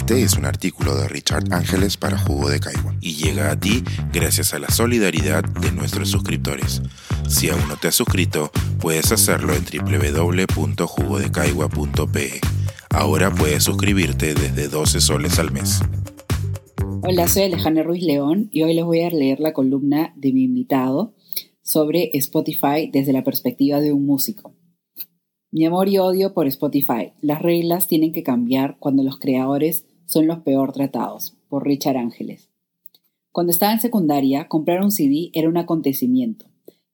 Este es un artículo de Richard Ángeles para Jugo de Caigua y llega a ti gracias a la solidaridad de nuestros suscriptores. Si aún no te has suscrito, puedes hacerlo en www.jugodecaigua.pe. Ahora puedes suscribirte desde 12 soles al mes. Hola, soy Alejandra Ruiz León y hoy les voy a leer la columna de mi invitado sobre Spotify desde la perspectiva de un músico. Mi amor y odio por Spotify. Las reglas tienen que cambiar cuando los creadores son los peor tratados. Por Richard Ángeles. Cuando estaba en secundaria, comprar un CD era un acontecimiento.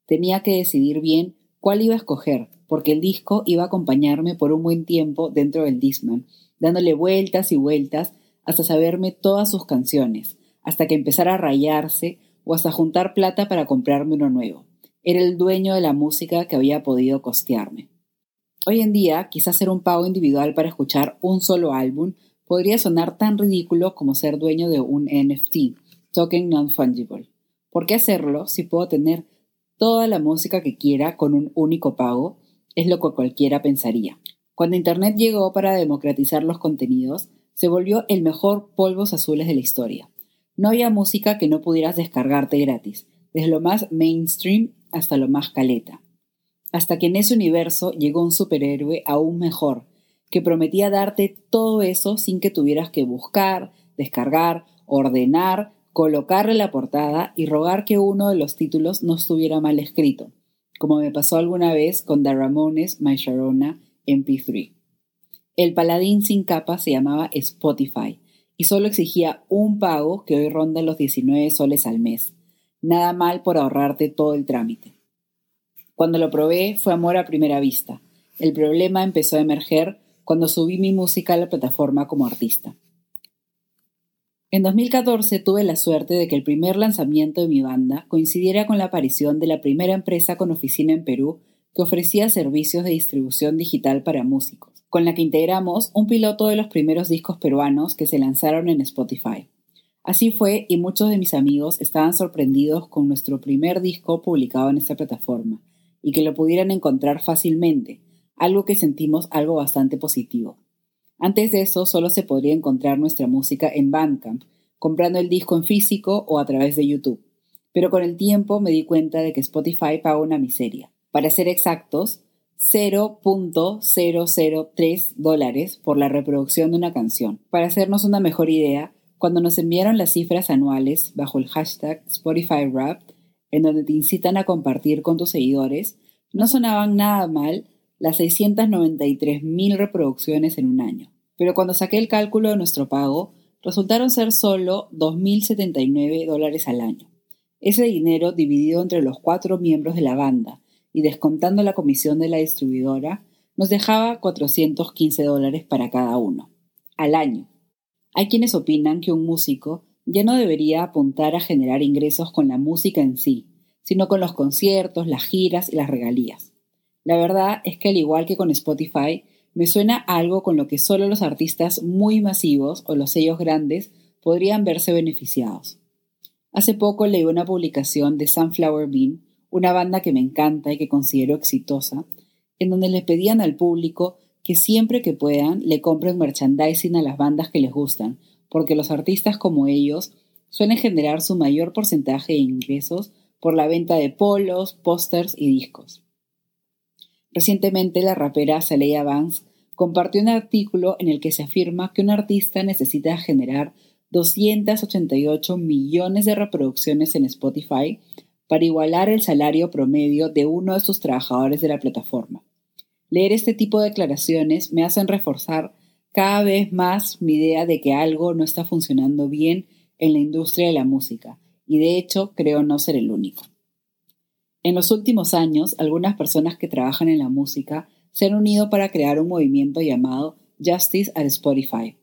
Tenía que decidir bien cuál iba a escoger, porque el disco iba a acompañarme por un buen tiempo dentro del Disman, dándole vueltas y vueltas hasta saberme todas sus canciones, hasta que empezara a rayarse o hasta juntar plata para comprarme uno nuevo. Era el dueño de la música que había podido costearme. Hoy en día, quizás hacer un pago individual para escuchar un solo álbum podría sonar tan ridículo como ser dueño de un NFT, Token Non-Fungible. ¿Por qué hacerlo si puedo tener toda la música que quiera con un único pago? Es lo que cualquiera pensaría. Cuando Internet llegó para democratizar los contenidos, se volvió el mejor polvos azules de la historia. No había música que no pudieras descargarte gratis, desde lo más mainstream hasta lo más caleta hasta que en ese universo llegó un superhéroe aún mejor, que prometía darte todo eso sin que tuvieras que buscar, descargar, ordenar, colocarle la portada y rogar que uno de los títulos no estuviera mal escrito, como me pasó alguna vez con The Ramones My Sharona MP3. El paladín sin capa se llamaba Spotify y solo exigía un pago que hoy ronda los 19 soles al mes. Nada mal por ahorrarte todo el trámite. Cuando lo probé fue amor a primera vista. El problema empezó a emerger cuando subí mi música a la plataforma como artista. En 2014 tuve la suerte de que el primer lanzamiento de mi banda coincidiera con la aparición de la primera empresa con oficina en Perú que ofrecía servicios de distribución digital para músicos, con la que integramos un piloto de los primeros discos peruanos que se lanzaron en Spotify. Así fue y muchos de mis amigos estaban sorprendidos con nuestro primer disco publicado en esta plataforma, y que lo pudieran encontrar fácilmente, algo que sentimos algo bastante positivo. Antes de eso solo se podría encontrar nuestra música en Bandcamp, comprando el disco en físico o a través de YouTube. Pero con el tiempo me di cuenta de que Spotify paga una miseria. Para ser exactos, 0.003 dólares por la reproducción de una canción. Para hacernos una mejor idea, cuando nos enviaron las cifras anuales bajo el hashtag Spotify Wrapped, en donde te incitan a compartir con tus seguidores, no sonaban nada mal las 693.000 reproducciones en un año. Pero cuando saqué el cálculo de nuestro pago, resultaron ser solo 2.079 dólares al año. Ese dinero dividido entre los cuatro miembros de la banda y descontando la comisión de la distribuidora, nos dejaba 415 dólares para cada uno, al año. Hay quienes opinan que un músico ya no debería apuntar a generar ingresos con la música en sí, sino con los conciertos, las giras y las regalías. La verdad es que al igual que con Spotify, me suena algo con lo que solo los artistas muy masivos o los sellos grandes podrían verse beneficiados. Hace poco leí una publicación de Sunflower Bean, una banda que me encanta y que considero exitosa, en donde les pedían al público que siempre que puedan le compren merchandising a las bandas que les gustan, porque los artistas como ellos suelen generar su mayor porcentaje de ingresos por la venta de polos, pósters y discos. Recientemente la rapera Saleya Banks compartió un artículo en el que se afirma que un artista necesita generar 288 millones de reproducciones en Spotify para igualar el salario promedio de uno de sus trabajadores de la plataforma. Leer este tipo de declaraciones me hacen reforzar cada vez más mi idea de que algo no está funcionando bien en la industria de la música, y de hecho creo no ser el único. En los últimos años, algunas personas que trabajan en la música se han unido para crear un movimiento llamado Justice at Spotify.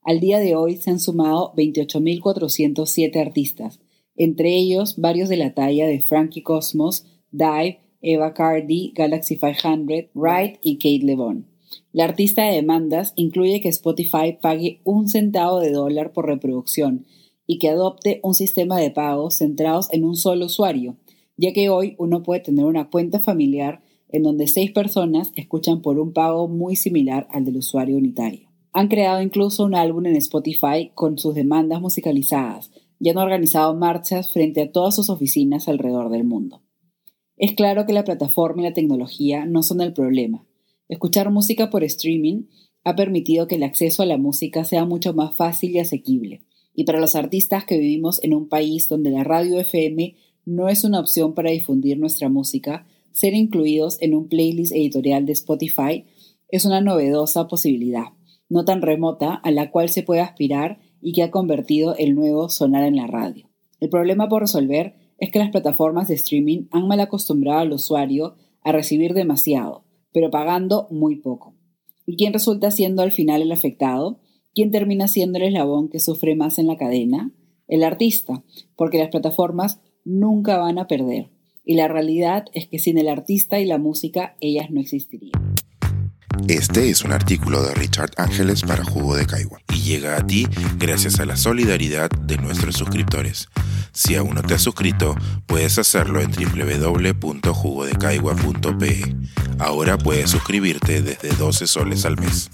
Al día de hoy se han sumado 28.407 artistas, entre ellos varios de la talla de Frankie Cosmos, Dive, Eva Cardi, Galaxy 500, Wright y Kate LeBon. La artista de demandas incluye que Spotify pague un centavo de dólar por reproducción y que adopte un sistema de pagos centrados en un solo usuario, ya que hoy uno puede tener una cuenta familiar en donde seis personas escuchan por un pago muy similar al del usuario unitario. Han creado incluso un álbum en Spotify con sus demandas musicalizadas y han organizado marchas frente a todas sus oficinas alrededor del mundo. Es claro que la plataforma y la tecnología no son el problema. Escuchar música por streaming ha permitido que el acceso a la música sea mucho más fácil y asequible. Y para los artistas que vivimos en un país donde la radio FM no es una opción para difundir nuestra música, ser incluidos en un playlist editorial de Spotify es una novedosa posibilidad, no tan remota, a la cual se puede aspirar y que ha convertido el nuevo sonar en la radio. El problema por resolver es que las plataformas de streaming han mal acostumbrado al usuario a recibir demasiado, pero pagando muy poco. ¿Y quién resulta siendo al final el afectado? ¿Quién termina siendo el eslabón que sufre más en la cadena? El artista, porque las plataformas nunca van a perder. Y la realidad es que sin el artista y la música, ellas no existirían. Este es un artículo de Richard Ángeles para Jugo de Caigua y llega a ti gracias a la solidaridad de nuestros suscriptores. Si aún no te has suscrito, puedes hacerlo en www.jugodecaigua.pe. Ahora puedes suscribirte desde 12 soles al mes.